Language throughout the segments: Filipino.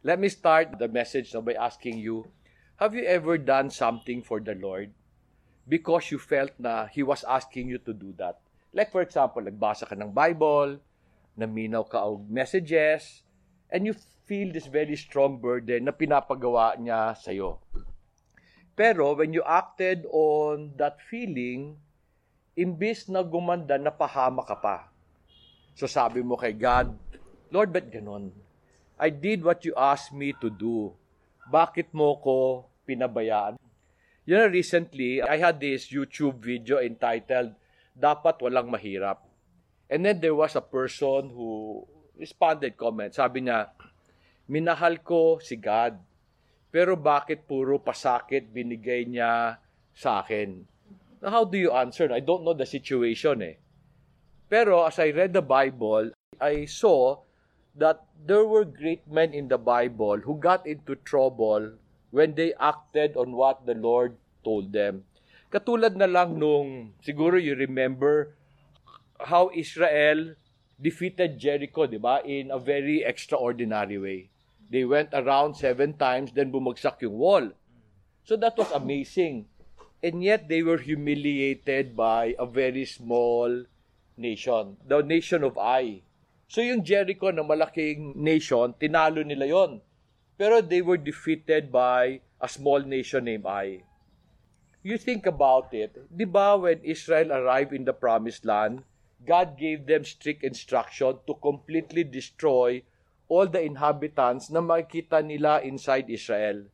Let me start the message by asking you, have you ever done something for the Lord because you felt na He was asking you to do that? Like for example, nagbasa ka ng Bible, naminaw ka og messages, and you feel this very strong burden na pinapagawa niya sa'yo. Pero when you acted on that feeling, imbis na gumanda, napahama ka pa. So sabi mo kay God, Lord, ba't ganon? I did what you asked me to do. Bakit mo ko pinabayaan? You know, recently, I had this YouTube video entitled, Dapat Walang Mahirap. And then there was a person who responded comment. Sabi niya, minahal ko si God, pero bakit puro pasakit binigay niya sa akin? Now, how do you answer? I don't know the situation eh. Pero as I read the Bible, I saw that there were great men in the Bible who got into trouble when they acted on what the Lord told them. Katulad na lang nung, siguro you remember how Israel defeated Jericho, di ba? In a very extraordinary way. They went around seven times, then bumagsak yung wall. So that was amazing. And yet they were humiliated by a very small nation, the nation of Ai. So yung Jericho na malaking nation, tinalo nila yon. Pero they were defeated by a small nation named Ai. You think about it, di ba when Israel arrived in the promised land, God gave them strict instruction to completely destroy all the inhabitants na makikita nila inside Israel.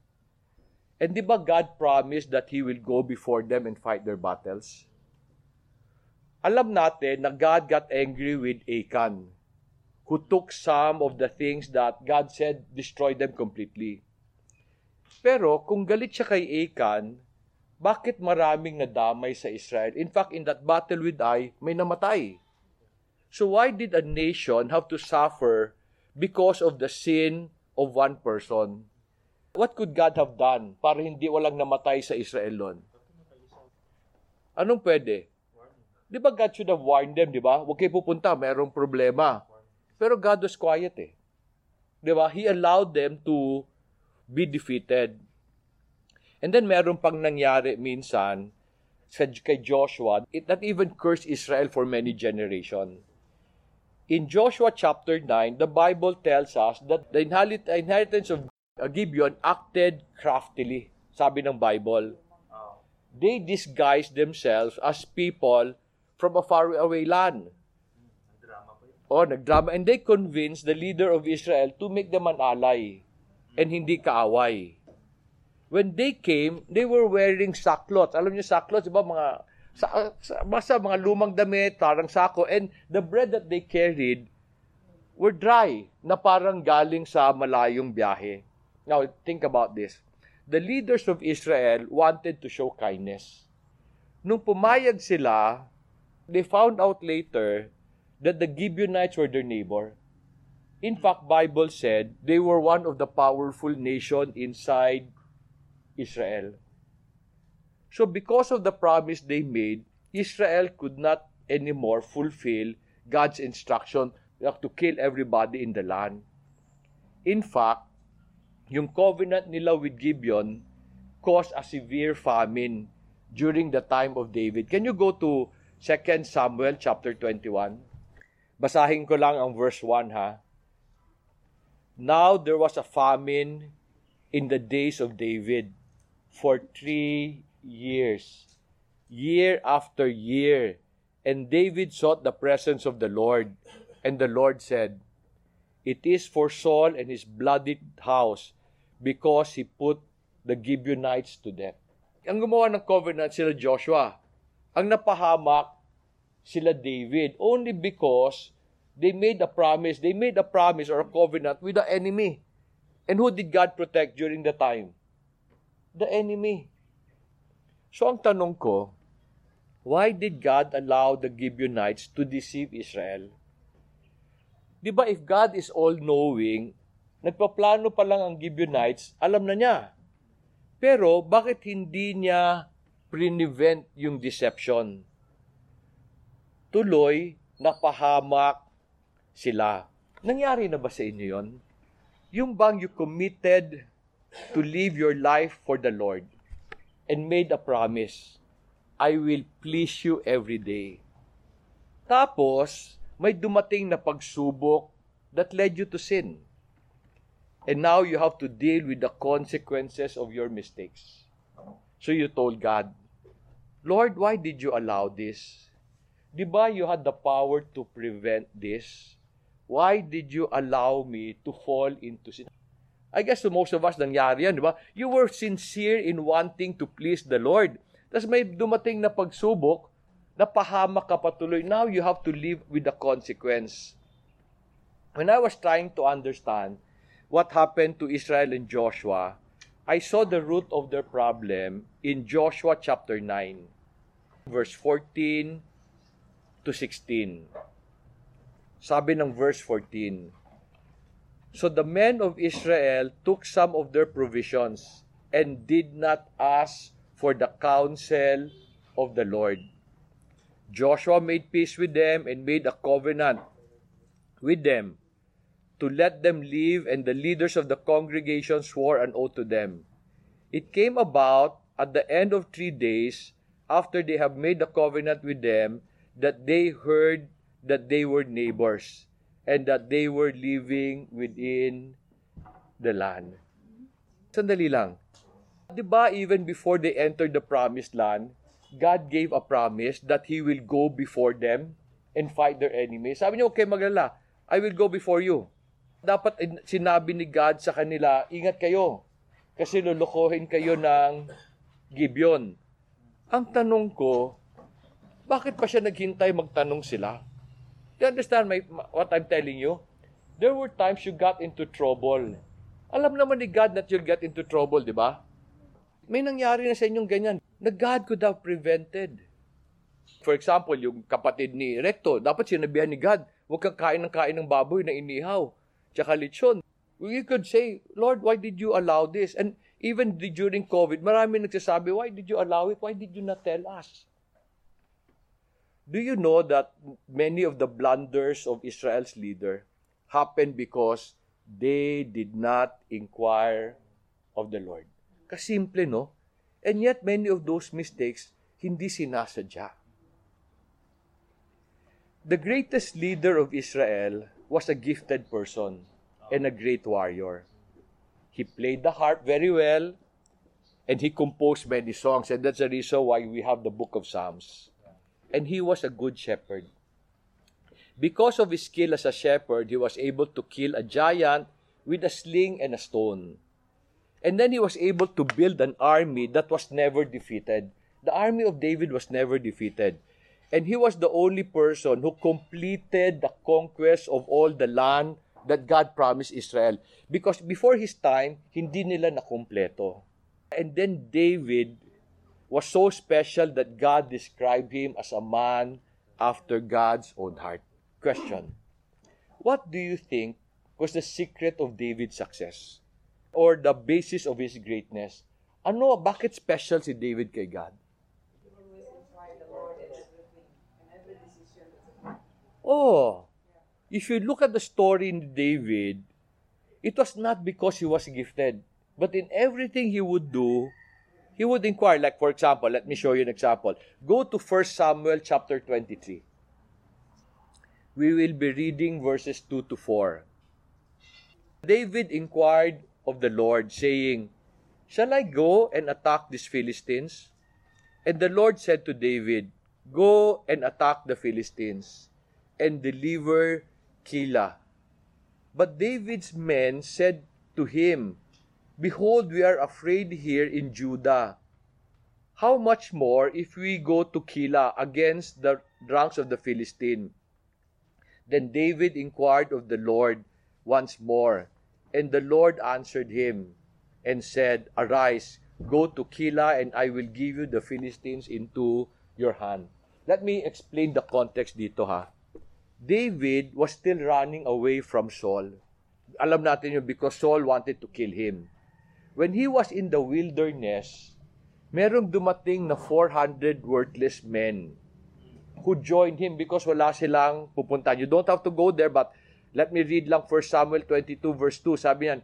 And di ba God promised that He will go before them and fight their battles? Alam natin na God got angry with Achan, who took some of the things that God said destroy them completely. Pero kung galit siya kay Achan, bakit maraming nadamay sa Israel? In fact, in that battle with Ai, may namatay. So why did a nation have to suffer because of the sin of one person? What could God have done para hindi walang namatay sa Israel noon? Anong pwede? Di ba God should have warned them, di ba? Huwag kayo pupunta, mayroong problema. Pero God was quiet eh. Di ba? He allowed them to be defeated. And then meron pang nangyari minsan sa kay Joshua, it not even cursed Israel for many generations. In Joshua chapter 9, the Bible tells us that the inheritance of Gibeon acted craftily, sabi ng Bible. They disguised themselves as people from a faraway land. Oh, nagdrama. And they convinced the leader of Israel to make them an ally and hindi kaaway. When they came, they were wearing sackcloth. Alam niyo sackcloth, ba mga sa, sa, basta mga lumang damit, parang sako. And the bread that they carried were dry, na parang galing sa malayong biyahe. Now, think about this. The leaders of Israel wanted to show kindness. Nung pumayag sila, they found out later that the Gibeonites were their neighbor. In fact, Bible said they were one of the powerful nation inside Israel. So because of the promise they made, Israel could not anymore fulfill God's instruction to kill everybody in the land. In fact, yung covenant nila with Gibeon caused a severe famine during the time of David. Can you go to 2 Samuel chapter 21? Basahin ko lang ang verse 1 ha. Now there was a famine in the days of David for three years, year after year. And David sought the presence of the Lord. And the Lord said, It is for Saul and his bloodied house because he put the Gibeonites to death. Ang gumawa ng covenant sila Joshua. Ang napahamak sila David only because they made a promise. They made a promise or a covenant with the enemy. And who did God protect during the time? The enemy. So ang tanong ko, why did God allow the Gibeonites to deceive Israel? Di ba if God is all-knowing, nagpaplano pa lang ang Gibeonites, alam na niya. Pero bakit hindi niya prevent yung deception? Tuloy, napahamak sila. Nangyari na ba sa inyo yon? Yung bang you committed to live your life for the Lord and made a promise, I will please you every day. Tapos, may dumating na pagsubok that led you to sin. And now you have to deal with the consequences of your mistakes. So you told God, Lord, why did you allow this? Di ba you had the power to prevent this? Why did you allow me to fall into sin? I guess to most of us nangyari yan, di ba? You were sincere in wanting to please the Lord. Tapos may dumating na pagsubok, napahamak ka patuloy. Now you have to live with the consequence. When I was trying to understand what happened to Israel and Joshua, I saw the root of their problem in Joshua chapter 9, verse 14 to 16. Sabi ng verse 14, So the men of Israel took some of their provisions and did not ask for the counsel of the Lord. Joshua made peace with them and made a covenant with them to let them live, and the leaders of the congregation swore an oath to them. It came about at the end of three days, after they have made the covenant with them, that they heard that they were neighbors and that they were living within the land. Sandali lang. Di ba even before they entered the promised land, God gave a promise that He will go before them and fight their enemies. Sabi niya, okay, maglala, I will go before you dapat sinabi ni God sa kanila, ingat kayo, kasi lulukohin kayo ng Gibeon. Ang tanong ko, bakit pa siya naghintay magtanong sila? Do you understand my, what I'm telling you? There were times you got into trouble. Alam naman ni God that you'll get into trouble, di ba? May nangyari na sa inyong ganyan na God could have prevented. For example, yung kapatid ni Recto, dapat sinabihan ni God, huwag kang kain ng kain ng baboy na inihaw tsaka lechon. We could say, Lord, why did you allow this? And even during COVID, marami nagsasabi, why did you allow it? Why did you not tell us? Do you know that many of the blunders of Israel's leader happened because they did not inquire of the Lord? Kasimple, no? And yet, many of those mistakes, hindi sinasadya. The greatest leader of Israel was a gifted person and a great warrior. He played the harp very well and he composed many songs, and that's the reason why we have the book of Psalms. And he was a good shepherd. Because of his skill as a shepherd, he was able to kill a giant with a sling and a stone. And then he was able to build an army that was never defeated. The army of David was never defeated. And he was the only person who completed the conquest of all the land that God promised Israel. Because before his time, hindi nila nakumpleto. And then David was so special that God described him as a man after God's own heart. Question. What do you think was the secret of David's success? Or the basis of his greatness? Ano, bakit special si David kay God? Oh, if you look at the story in David, it was not because he was gifted, but in everything he would do, he would inquire. Like, for example, let me show you an example. Go to 1 Samuel chapter 23. We will be reading verses 2 to 4. David inquired of the Lord, saying, Shall I go and attack these Philistines? And the Lord said to David, Go and attack the Philistines and deliver Keilah. But David's men said to him, Behold, we are afraid here in Judah. How much more if we go to Keilah against the ranks of the Philistine? Then David inquired of the Lord once more, and the Lord answered him and said, Arise, go to Keilah, and I will give you the Philistines into your hand. Let me explain the context dito ha. David was still running away from Saul. Alam natin yun because Saul wanted to kill him. When he was in the wilderness, merong dumating na 400 worthless men who joined him because wala silang pupuntahan. You don't have to go there but let me read lang 1 Samuel 22 verse 2. Sabi niyan,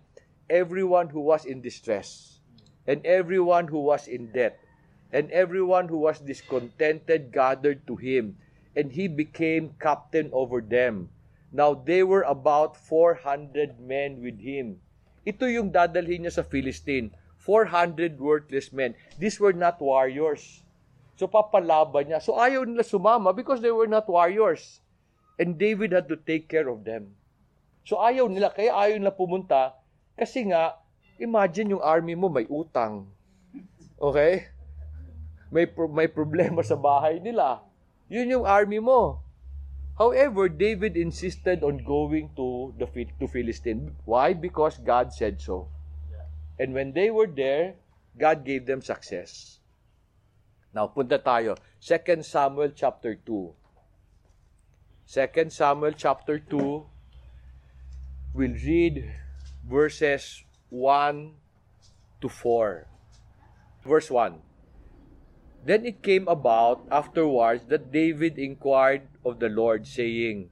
everyone who was in distress, and everyone who was in debt, and everyone who was discontented gathered to him, and he became captain over them. Now they were about 400 men with him. Ito yung dadalhin niya sa Philistine. 400 worthless men. These were not warriors. So papalaban niya. So ayaw nila sumama because they were not warriors. And David had to take care of them. So ayaw nila, kaya ayaw nila pumunta kasi nga, imagine yung army mo may utang. Okay? May, pro- may problema sa bahay nila. Yun yung army mo. However, David insisted on going to the to Philistine. Why? Because God said so. And when they were there, God gave them success. Now, punta tayo. 2 Samuel chapter 2. 2 Samuel chapter 2, we'll read verses 1 to 4. Verse 1. Then it came about afterwards that David inquired of the Lord, saying,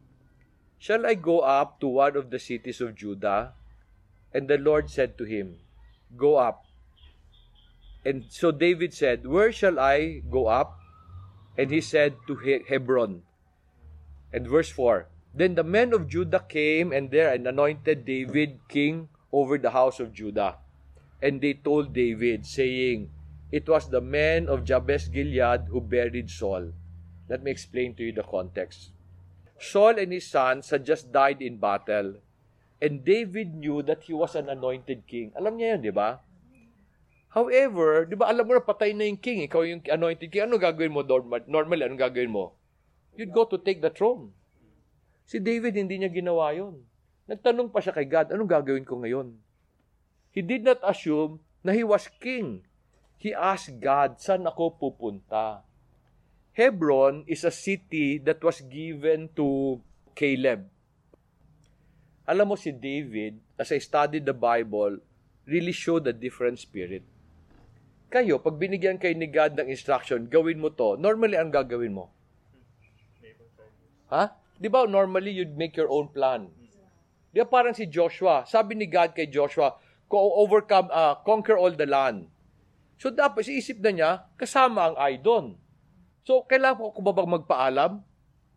Shall I go up to one of the cities of Judah? And the Lord said to him, Go up. And so David said, Where shall I go up? And he said to He- Hebron. And verse 4 Then the men of Judah came and there and anointed David king over the house of Judah. And they told David, saying, It was the men of Jabez Gilead who buried Saul. Let me explain to you the context. Saul and his sons had just died in battle. And David knew that he was an anointed king. Alam niya yun, di ba? However, di ba alam mo na patay na yung king, ikaw yung anointed king, ano gagawin mo normal, normally, ano gagawin mo? You'd go to take the throne. Si David, hindi niya ginawa yon. Nagtanong pa siya kay God, anong gagawin ko ngayon? He did not assume na he was king. He asked God, saan ako pupunta? Hebron is a city that was given to Caleb. Alam mo si David, as I studied the Bible, really showed a different spirit. Kayo, pag binigyan kayo ni God ng instruction, gawin mo to, normally ang gagawin mo? Ha? Di ba normally you'd make your own plan? Di ba parang si Joshua, sabi ni God kay Joshua, "Ko- overcome, uh, conquer all the land. So dapat, isip na niya, kasama ang I doon. So, kailangan ko ba magpaalam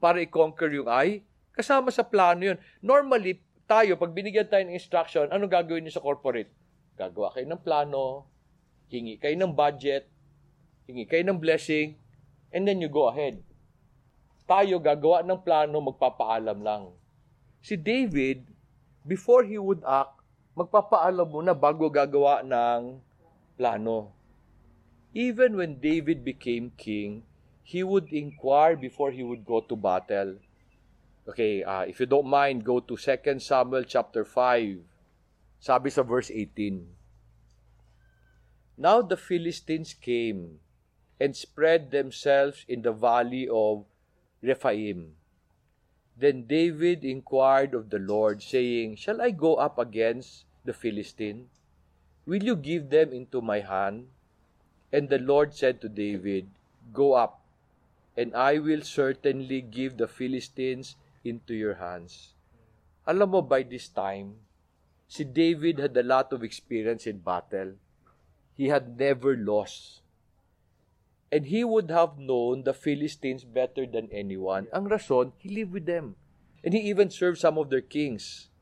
para i-conquer yung I? Kasama sa plano yun. Normally, tayo, pag binigyan tayo ng instruction, anong gagawin niyo sa corporate? Gagawa kayo ng plano, hingi kayo ng budget, hingi kayo ng blessing, and then you go ahead. Tayo gagawa ng plano, magpapaalam lang. Si David, before he would act, magpapaalam muna bago gagawa ng plano. Even when David became king, he would inquire before he would go to battle. Okay, uh, if you don't mind, go to 2 Samuel chapter 5. Sabi sa verse 18. Now the Philistines came and spread themselves in the valley of Rephaim. Then David inquired of the Lord, saying, Shall I go up against the Philistine? Will you give them into my hand? And the Lord said to David, Go up, and I will certainly give the Philistines into your hands. Alam mo, by this time, si David had a lot of experience in battle. He had never lost. And he would have known the Philistines better than anyone. Ang rason, he lived with them. And he even served some of their kings.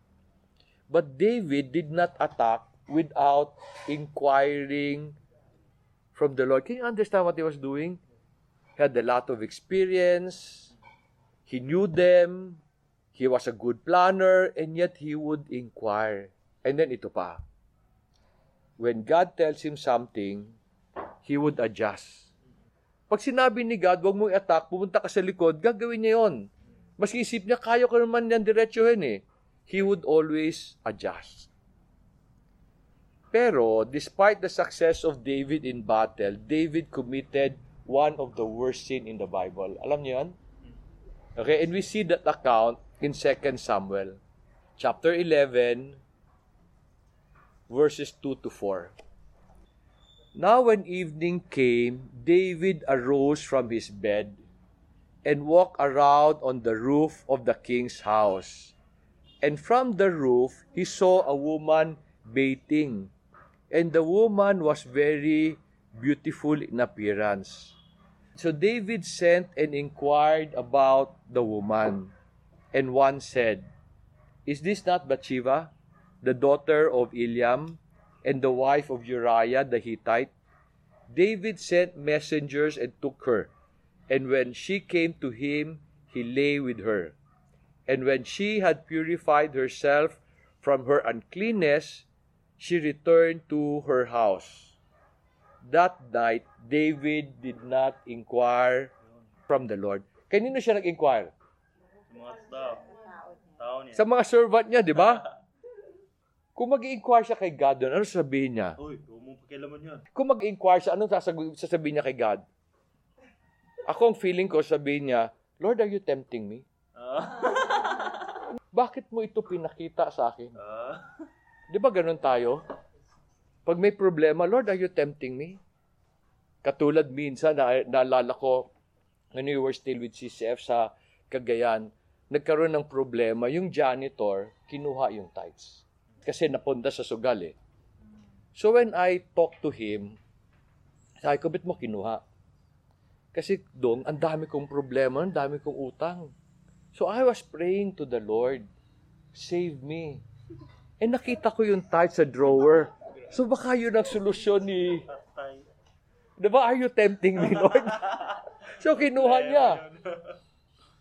But David did not attack without inquiring from the Lord. Can you understand what he was doing? He had a lot of experience. He knew them. He was a good planner. And yet he would inquire. And then ito pa. When God tells him something, he would adjust. Pag sinabi ni God, huwag mong attack, pumunta ka sa likod, gagawin niya yon. Mas isip niya, kaya ko naman yan diretsuhin eh. He would always adjust. Pero, despite the success of David in battle, David committed one of the worst sin in the Bible. Alam niyo yan? Okay, and we see that account in 2 Samuel, chapter 11, verses 2 to 4. Now when evening came, David arose from his bed and walked around on the roof of the king's house. And from the roof he saw a woman bathing. And the woman was very beautiful in appearance. So David sent and inquired about the woman. And one said, Is this not Bathsheba, the daughter of Eliam, and the wife of Uriah the Hittite? David sent messengers and took her. And when she came to him, he lay with her. And when she had purified herself from her uncleanness, she returned to her house. That night, David did not inquire from the Lord. Kanino siya nag-inquire? Sa mga tao. Tao niya. Sa mga servant niya, di ba? Kung mag-inquire siya kay God doon, ano sasabihin niya? Uy, mong pakialaman yun. Kung mag-inquire siya, anong sasag- sasabihin niya kay God? Ako ang feeling ko, sabihin niya, Lord, are you tempting me? Ah. Bakit mo ito pinakita sa akin? Ah. Di ba ganun tayo? Pag may problema, Lord, are you tempting me? Katulad minsan, na, naalala ko, when we were still with CCF sa Cagayan, nagkaroon ng problema, yung janitor, kinuha yung tithes. Kasi napunta sa sugal eh. So when I talked to him, sabi ko, ba't mo kinuha? Kasi doon, ang dami kong problema, ang dami kong utang. So I was praying to the Lord, save me. Eh nakita ko yung tithe sa drawer. So baka yun ang solusyon ni... Patay. Di ba, are you tempting me, Lord? so kinuha niya.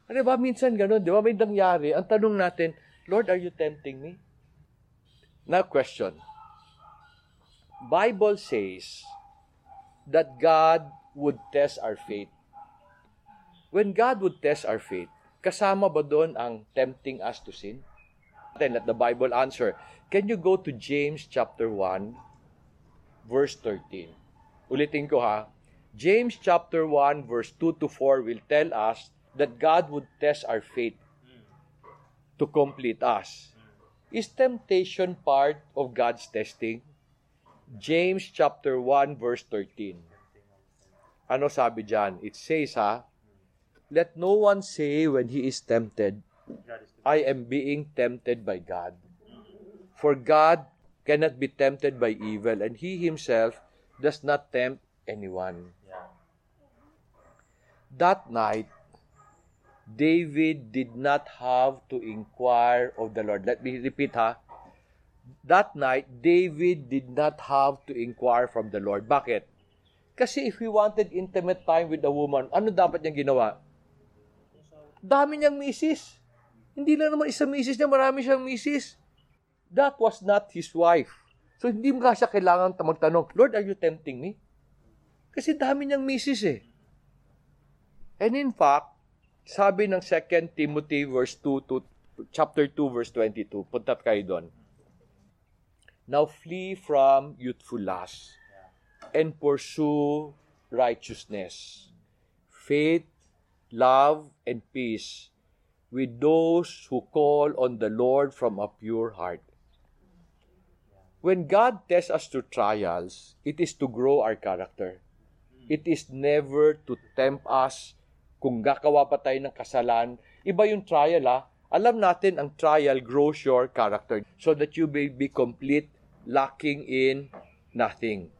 Ano ba, minsan ganun, di ba, may nangyari. Ang tanong natin, Lord, are you tempting me? Now, question. Bible says that God would test our faith. When God would test our faith, kasama ba doon ang tempting us to sin? Then let the Bible answer. Can you go to James chapter 1, verse 13? Ulitin ko ha. James chapter 1, verse 2 to 4 will tell us that God would test our faith to complete us. Is temptation part of God's testing? James chapter 1, verse 13. Ano sabi dyan? It says ha, Let no one say when he is tempted, I am being tempted by God. For God cannot be tempted by evil, and he himself does not tempt anyone. That night, David did not have to inquire of the Lord. Let me repeat ha. That night, David did not have to inquire from the Lord. Bakit? Kasi if he wanted intimate time with a woman, ano dapat niyang ginawa? Dami niyang misis. Hindi lang naman isang misis niya, marami siyang misis. That was not his wife. So, hindi mo siya kailangan ta- magtanong, Lord, are you tempting me? Kasi dami niyang misis eh. And in fact, sabi ng 2 Timothy verse 2 to chapter 2 verse 22, punta kayo doon. Now flee from youthful lust and pursue righteousness, faith, love, and peace with those who call on the Lord from a pure heart. When God tests us through trials, it is to grow our character. It is never to tempt us kung gagawa pa tayo ng kasalan. Iba yung trial ha. Alam natin ang trial grows your character so that you may be complete, lacking in nothing.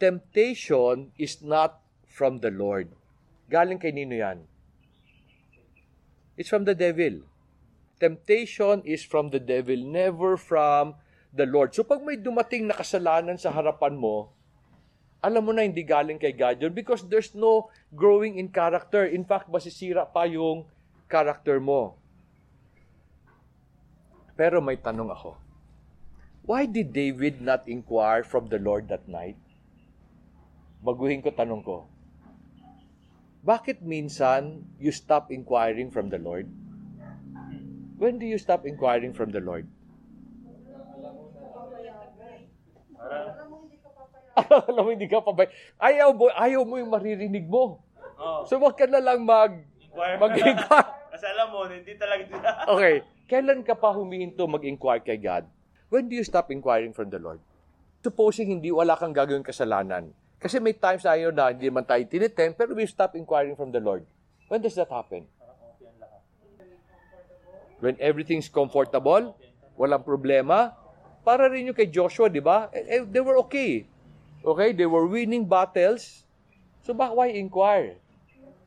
Temptation is not from the Lord. Galing kay nino yan? It's from the devil. Temptation is from the devil, never from the Lord. So pag may dumating na kasalanan sa harapan mo, alam mo na hindi galing kay God yun because there's no growing in character. In fact, masisira pa yung character mo. Pero may tanong ako. Why did David not inquire from the Lord that night? Baguhin ko tanong ko. Bakit minsan you stop inquiring from the Lord? When do you stop inquiring from the Lord? Alam mo, hindi ka pa ba? Ayaw mo, ayaw mo yung maririnig mo. oh, So, wag ka na lang mag, inquire. mag-inquire. Kasi alam mo, hindi talaga sila. Okay. Kailan ka pa humihinto mag-inquire kay God? When do you stop inquiring from the Lord? Supposing hindi wala kang gagawin kasalanan. Kasi may times tayo na hindi man tayo tinitem, pero we stop inquiring from the Lord. When does that happen? When everything's comfortable, walang problema, Para rin yung kay Joshua, di ba? Eh, eh, they were okay. Okay? They were winning battles. So, bak why inquire?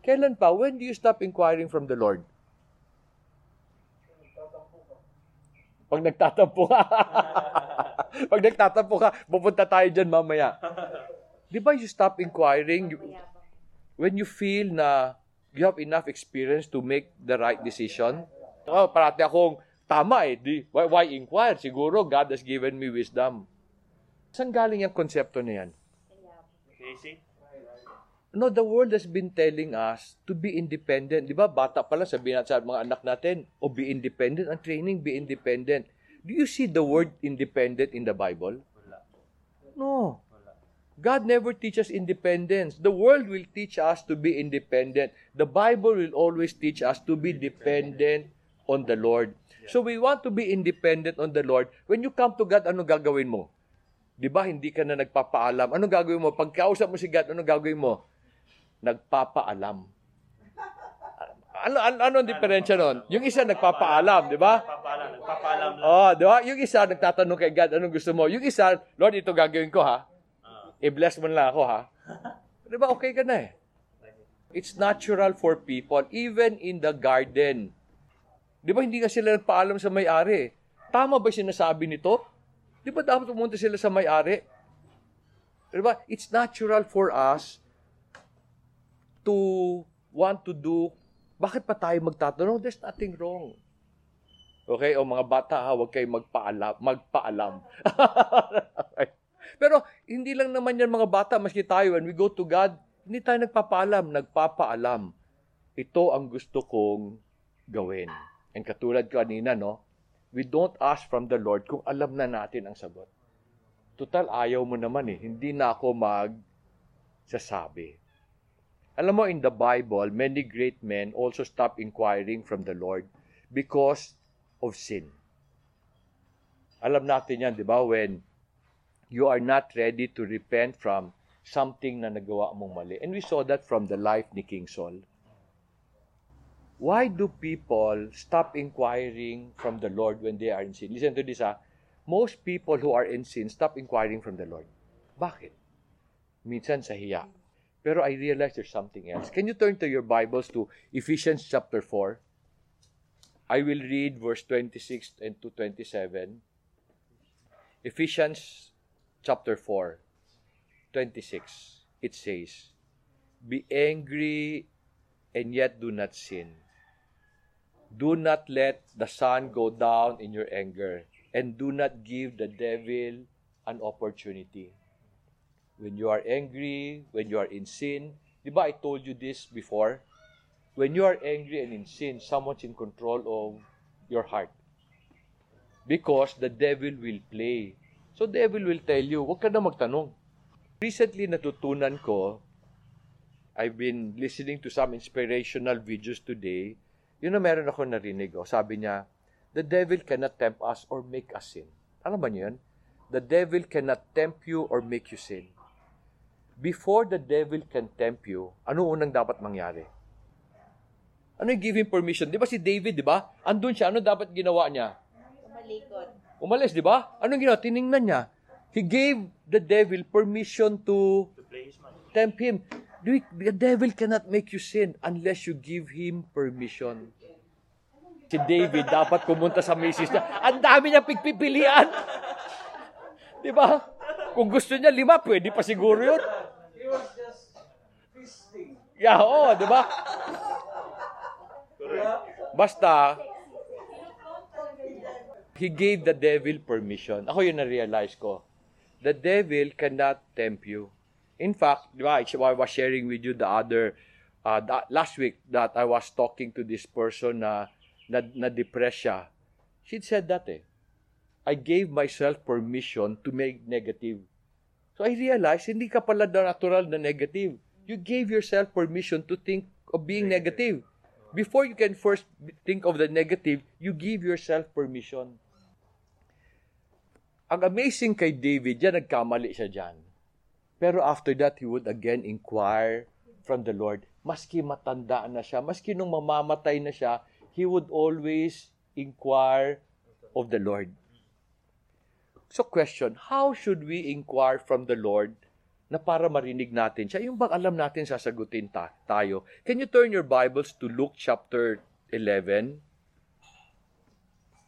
Kailan pa? When do you stop inquiring from the Lord? Pag nagtatampo ka. Pag nagtatampo ka, pupunta tayo dyan mamaya. Di ba you stop inquiring? You- when you feel na you have enough experience to make the right decision, oh, parati akong tama eh. Di, why, why inquire? Siguro God has given me wisdom. Saan galing yung konsepto na yan? Casey? No, the world has been telling us to be independent. Di ba, bata pa lang, sabihin natin sa mga anak natin, o be independent. Ang training, be independent. Do you see the word independent in the Bible? No. God never teaches independence. The world will teach us to be independent. The Bible will always teach us to be dependent on the Lord. So we want to be independent on the Lord. When you come to God, ano gagawin mo? Di ba, hindi ka na nagpapaalam. Ano gagawin mo? Pagkausap mo si God, ano gagawin mo? Nagpapaalam. Ano, ano, ano ang diferensya nun? Yung isa nagpapaalam, di ba? Nagpapaalam. Nagpapaalam. Oh, di ba? Yung isa nagtatanong kay God, anong gusto mo? Yung isa, Lord, ito gagawin ko ha. I-bless mo lang ako ha. Di ba? Okay ka na eh. It's natural for people, even in the garden. Di ba hindi ka sila nagpaalam sa may-ari? Tama ba sinasabi nito? Di ba dapat pumunta sila sa may-ari? Di ba? It's natural for us to want to do, bakit pa tayo magtatanong? There's nothing wrong. Okay? O mga bata, ha, huwag kayo magpaalam. magpaalam. Pero hindi lang naman yan mga bata, maski tayo, when we go to God, hindi tayo nagpapaalam, nagpapaalam. Ito ang gusto kong gawin. And katulad kanina, no? We don't ask from the Lord kung alam na natin ang sagot. Total, ayaw mo naman eh. Hindi na ako magsasabi. Alam mo, in the Bible, many great men also stop inquiring from the Lord because of sin. Alam natin yan, di ba? When you are not ready to repent from something na nagawa mong mali. And we saw that from the life ni King Saul. Why do people stop inquiring from the Lord when they are in sin? Listen to this ha. Most people who are in sin stop inquiring from the Lord. Bakit? Minsan sa hiya. Pero I realize there's something else. Can you turn to your Bibles to Ephesians chapter 4? I will read verse 26 and to 27. Ephesians chapter 4, 26. It says, Be angry and yet do not sin. Do not let the sun go down in your anger, and do not give the devil an opportunity. When you are angry, when you are in sin, di ba I told you this before? When you are angry and in sin, someone's in control of your heart. Because the devil will play. So devil will tell you, huwag ka na magtanong. Recently natutunan ko, I've been listening to some inspirational videos today. Yun na meron ako narinig. Oh. Sabi niya, the devil cannot tempt us or make us sin. Alam ba niyo yun? The devil cannot tempt you or make you sin. Before the devil can tempt you, ano unang dapat mangyari? Ano yung him permission? Di ba si David, di ba? Andun siya, ano dapat ginawa niya? Tumalikod. Umalis, di ba? Anong ginawa? Tiningnan niya. He gave the devil permission to To tempt him. The devil cannot make you sin unless you give him permission. Si David dapat pumunta sa misis niya. Ang dami niya pigpipilian. Di ba? Kung gusto niya lima, pwede pa siguro yun. He was just feasting. Yeah, oo, di ba? Basta, he gave the devil permission. Ako yun na-realize ko. The devil cannot tempt you. In fact, di ba, I was sharing with you the other, uh, the- last week that I was talking to this person na, na, na depressed siya. She said that eh. I gave myself permission to make negative. So I realized, hindi ka pala the natural na negative. You gave yourself permission to think of being negative. Before you can first think of the negative, you give yourself permission. Ang amazing kay David, yan nagkamali siya dyan. Pero after that, he would again inquire from the Lord. Maski matanda na siya, maski nung mamamatay na siya, he would always inquire of the Lord. So question, how should we inquire from the Lord na para marinig natin siya? Yung bang alam natin sasagutin ta- tayo? Can you turn your Bibles to Luke chapter 11?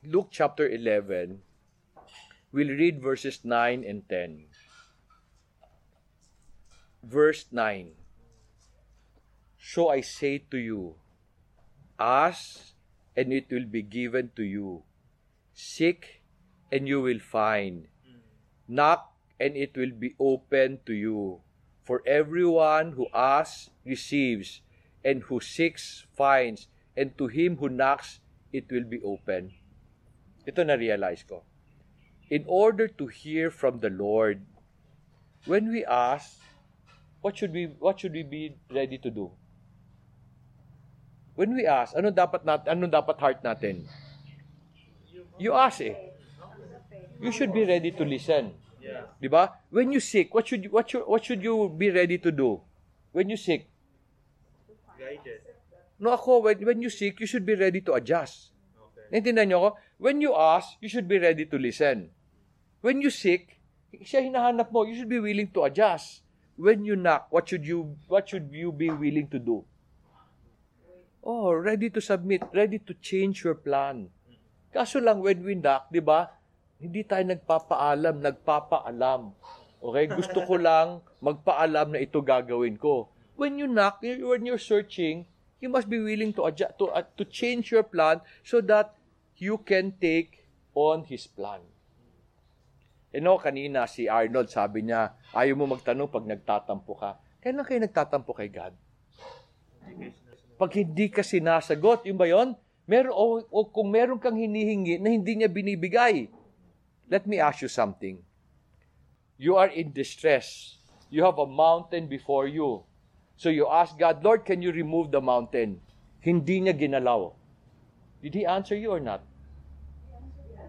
Luke chapter 11. We'll read verses 9 and 10. Verse 9. So I say to you, ask and it will be given to you. Seek and you will find. Knock and it will be open to you. For everyone who asks receives, and who seeks finds, and to him who knocks it will be open. Ito na-realize ko. In order to hear from the Lord, when we ask, what should we what should we be ready to do? When we ask, ano dapat nat ano dapat heart natin? You ask eh. You should be ready to listen. Yeah. Di ba? When you seek, what should you, what should, what should you be ready to do? When you seek? Guided. No, ako, when, when you seek, you should be ready to adjust. Okay. Naintindihan niyo ako? When you ask, you should be ready to listen. When you seek, siya hinahanap mo, you should be willing to adjust. When you knock, what should you what should you be willing to do? Oh, ready to submit, ready to change your plan. Kaso lang when we knock, 'di ba? Hindi tayo nagpapaalam, nagpapaalam. Okay? Gusto ko lang magpaalam na ito gagawin ko. When you knock, when you're searching, you must be willing to adjust, to uh, to change your plan so that you can take on his plan. You know, kanina si Arnold sabi niya, ayaw mo magtanong pag nagtatampo ka. Kailan kayo nagtatampo kay God? Pag hindi ka sinasagot, yun ba yun? Meron, o, o kung meron kang hinihingi na hindi niya binibigay. Let me ask you something. You are in distress. You have a mountain before you. So you ask God, Lord, can you remove the mountain? Hindi niya ginalaw. Did He answer you or not?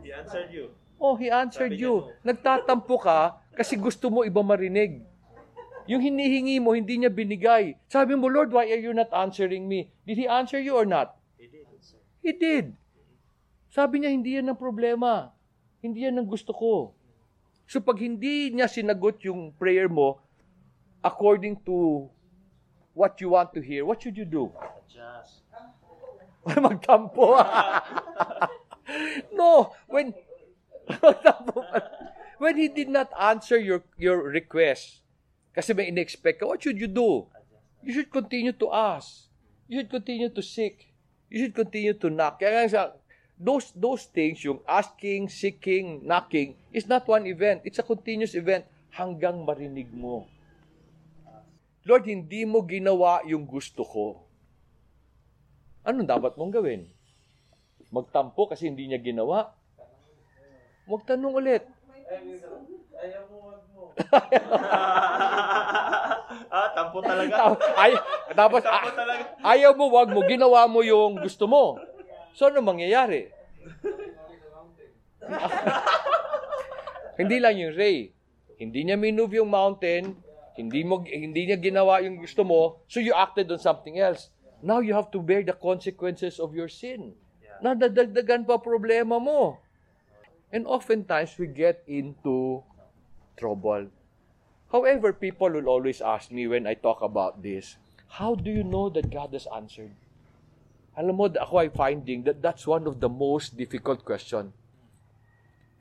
He answered you. Oh, He answered Sabi you. Nagtatampo ka kasi gusto mo iba marinig. Yung hinihingi mo, hindi niya binigay. Sabi mo, Lord, why are you not answering me? Did He answer you or not? He did. sir. He did. Sabi niya, hindi yan ang problema. Hindi yan ang gusto ko. So pag hindi niya sinagot yung prayer mo, according to what you want to hear, what should you do? Adjust. Magtampo. no, when. when he did not answer your your request, kasi may in-expect ka, what should you do? You should continue to ask. You should continue to seek. You should continue to knock. Kaya nga those, those things, yung asking, seeking, knocking, is not one event. It's a continuous event hanggang marinig mo. Lord, hindi mo ginawa yung gusto ko. Anong dapat mong gawin? Magtampo kasi hindi niya ginawa? Magtanong ulit. Ayaw mo, wag mo. ah, tampo talaga. Ay, tapos, Tampo ah, talaga. ayaw mo, wag mo, ginawa mo yung gusto mo. So, ano mangyayari? hindi lang yung Ray. Hindi niya minove yung mountain, hindi mo hindi niya ginawa yung gusto mo, so you acted on something else. Now you have to bear the consequences of your sin. Nadadagdagan pa problema mo. And oftentimes we get into trouble. However, people will always ask me when I talk about this, how do you know that God has answered? Alam mo, ako ay finding that that's one of the most difficult question.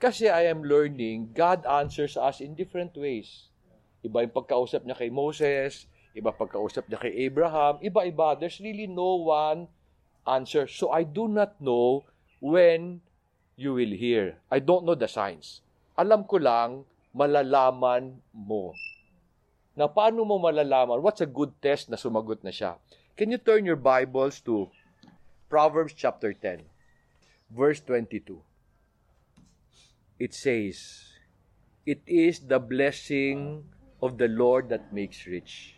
Kasi I am learning, God answers us in different ways. Iba yung pagkausap niya kay Moses, iba pagkausap niya kay Abraham, iba-iba. There's really no one answer. So I do not know when you will hear. I don't know the signs. Alam ko lang, malalaman mo. Na paano mo malalaman? What's a good test na sumagot na siya? Can you turn your Bibles to Proverbs chapter 10, verse 22? It says, It is the blessing of the Lord that makes rich,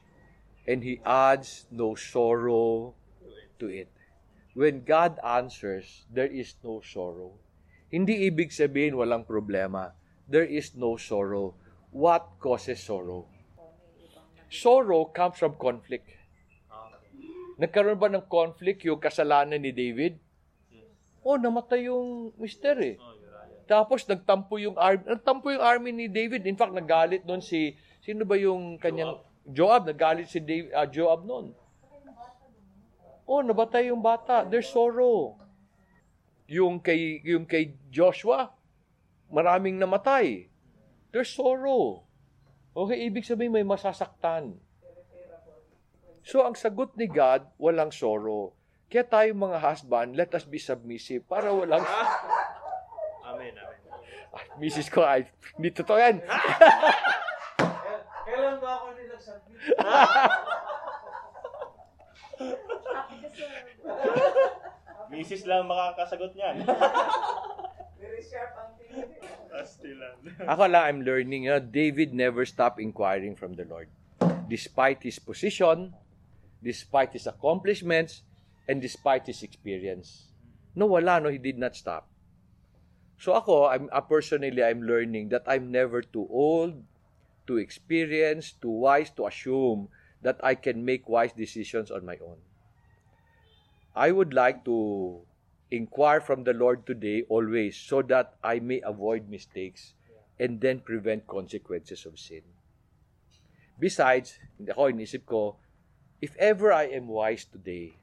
and He adds no sorrow to it. When God answers, there is no sorrow. Hindi ibig sabihin walang problema. There is no sorrow. What causes sorrow? Sorrow comes from conflict. Nagkaroon ba ng conflict yung kasalanan ni David? Oh, namatay yung mister eh. Oh. Tapos nagtampo yung army, nagtampo yung army ni David. In fact, nagalit noon si sino ba yung kanyang Joab, nagalit si David, ah, Joab noon. Oh, nabatay yung bata. There's sorrow. Yung kay yung kay Joshua, maraming namatay. There's sorrow. Okay, ibig sabihin may masasaktan. So, ang sagot ni God, walang sorrow. Kaya tayo mga husband, let us be submissive para walang... Amen, amen. Ay, misis ko, ay, hindi totoo yan. Kailan ba ako nilagsabit? Misis lang makakasagot niyan. Very sharp ang tingin. Pastilan. Ako lang, I'm learning, you know, David never stopped inquiring from the Lord. Despite his position, despite his accomplishments, and despite his experience. No, wala, no, he did not stop. So ako, I'm, uh, personally, I'm learning that I'm never too old, too experienced, too wise to assume that I can make wise decisions on my own. I would like to inquire from the Lord today always so that I may avoid mistakes and then prevent consequences of sin. Besides, ako inisip ko, if ever I am wise today,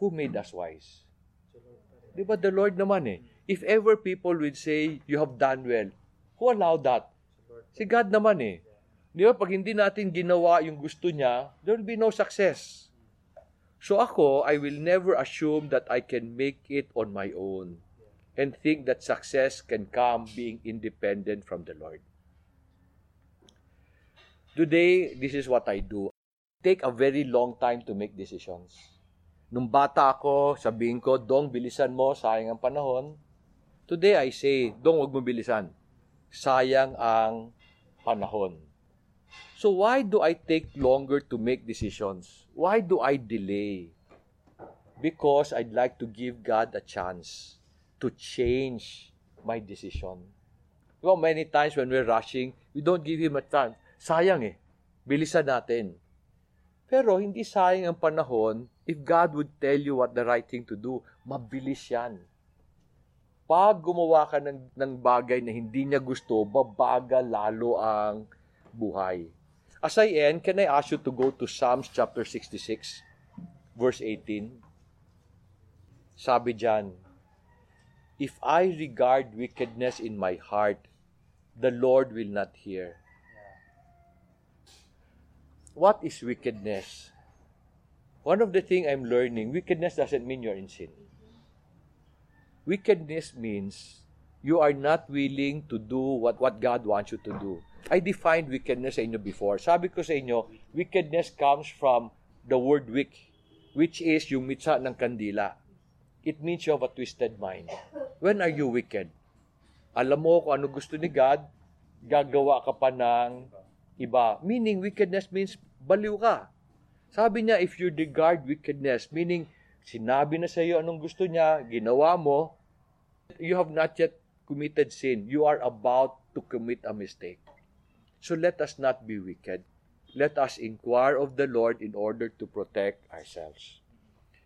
who made us wise? Di ba the Lord naman eh? If ever people would say, you have done well, who allowed that? Si God naman eh. Di ba, pag hindi natin ginawa yung gusto niya, there will be no success. So ako, I will never assume that I can make it on my own and think that success can come being independent from the Lord. Today, this is what I do. Take a very long time to make decisions. Nung bata ako, sabihin ko, Dong, bilisan mo, sayang ang panahon. Today, I say, Dong, huwag mo bilisan. Sayang ang panahon. So why do I take longer to make decisions? Why do I delay? Because I'd like to give God a chance to change my decision. Well, many times when we're rushing, we don't give Him a chance. Sayang eh. Bilisan natin. Pero hindi sayang ang panahon if God would tell you what the right thing to do. Mabilis yan. Pag gumawa ka ng, ng bagay na hindi niya gusto, babagal lalo ang buhay. As I end, can I ask you to go to Psalms chapter 66, verse 18? Sabi dyan, If I regard wickedness in my heart, the Lord will not hear. What is wickedness? One of the things I'm learning, wickedness doesn't mean you're in sin. Wickedness means you are not willing to do what, what God wants you to do. I defined wickedness sa inyo before. Sabi ko sa inyo, wickedness comes from the word wick, which is yung mitsa ng kandila. It means you have a twisted mind. When are you wicked? Alam mo kung ano gusto ni God, gagawa ka pa ng iba. Meaning, wickedness means baliw ka. Sabi niya, if you regard wickedness, meaning, sinabi na sa iyo anong gusto niya, ginawa mo, you have not yet committed sin. You are about to commit a mistake. So let us not be wicked. Let us inquire of the Lord in order to protect ourselves.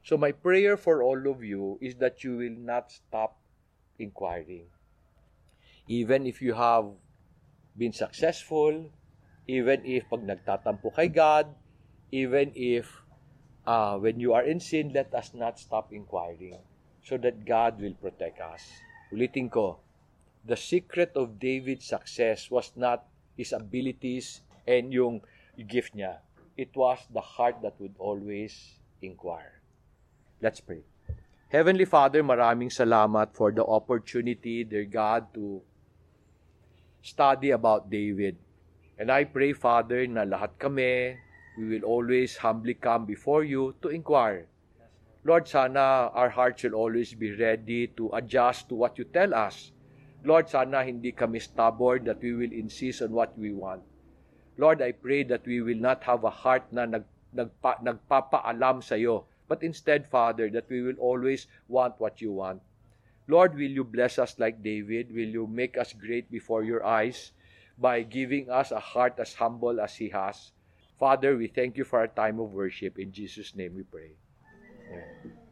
So my prayer for all of you is that you will not stop inquiring. Even if you have been successful, even if pag nagtatampo kay God, even if uh, when you are in sin, let us not stop inquiring so that God will protect us. Ulitin ko, the secret of David's success was not his abilities and yung gift niya. It was the heart that would always inquire. Let's pray. Heavenly Father, maraming salamat for the opportunity, dear God, to study about David. And I pray, Father, na lahat kami, we will always humbly come before you to inquire. Lord, sana our hearts will always be ready to adjust to what you tell us. Lord, sana hindi kami stubborn that we will insist on what we want. Lord, I pray that we will not have a heart na nag, nagpa, nagpapaalam sa iyo, but instead, Father, that we will always want what you want. Lord, will you bless us like David? Will you make us great before your eyes by giving us a heart as humble as he has? Father, we thank you for our time of worship. In Jesus' name we pray. Amen.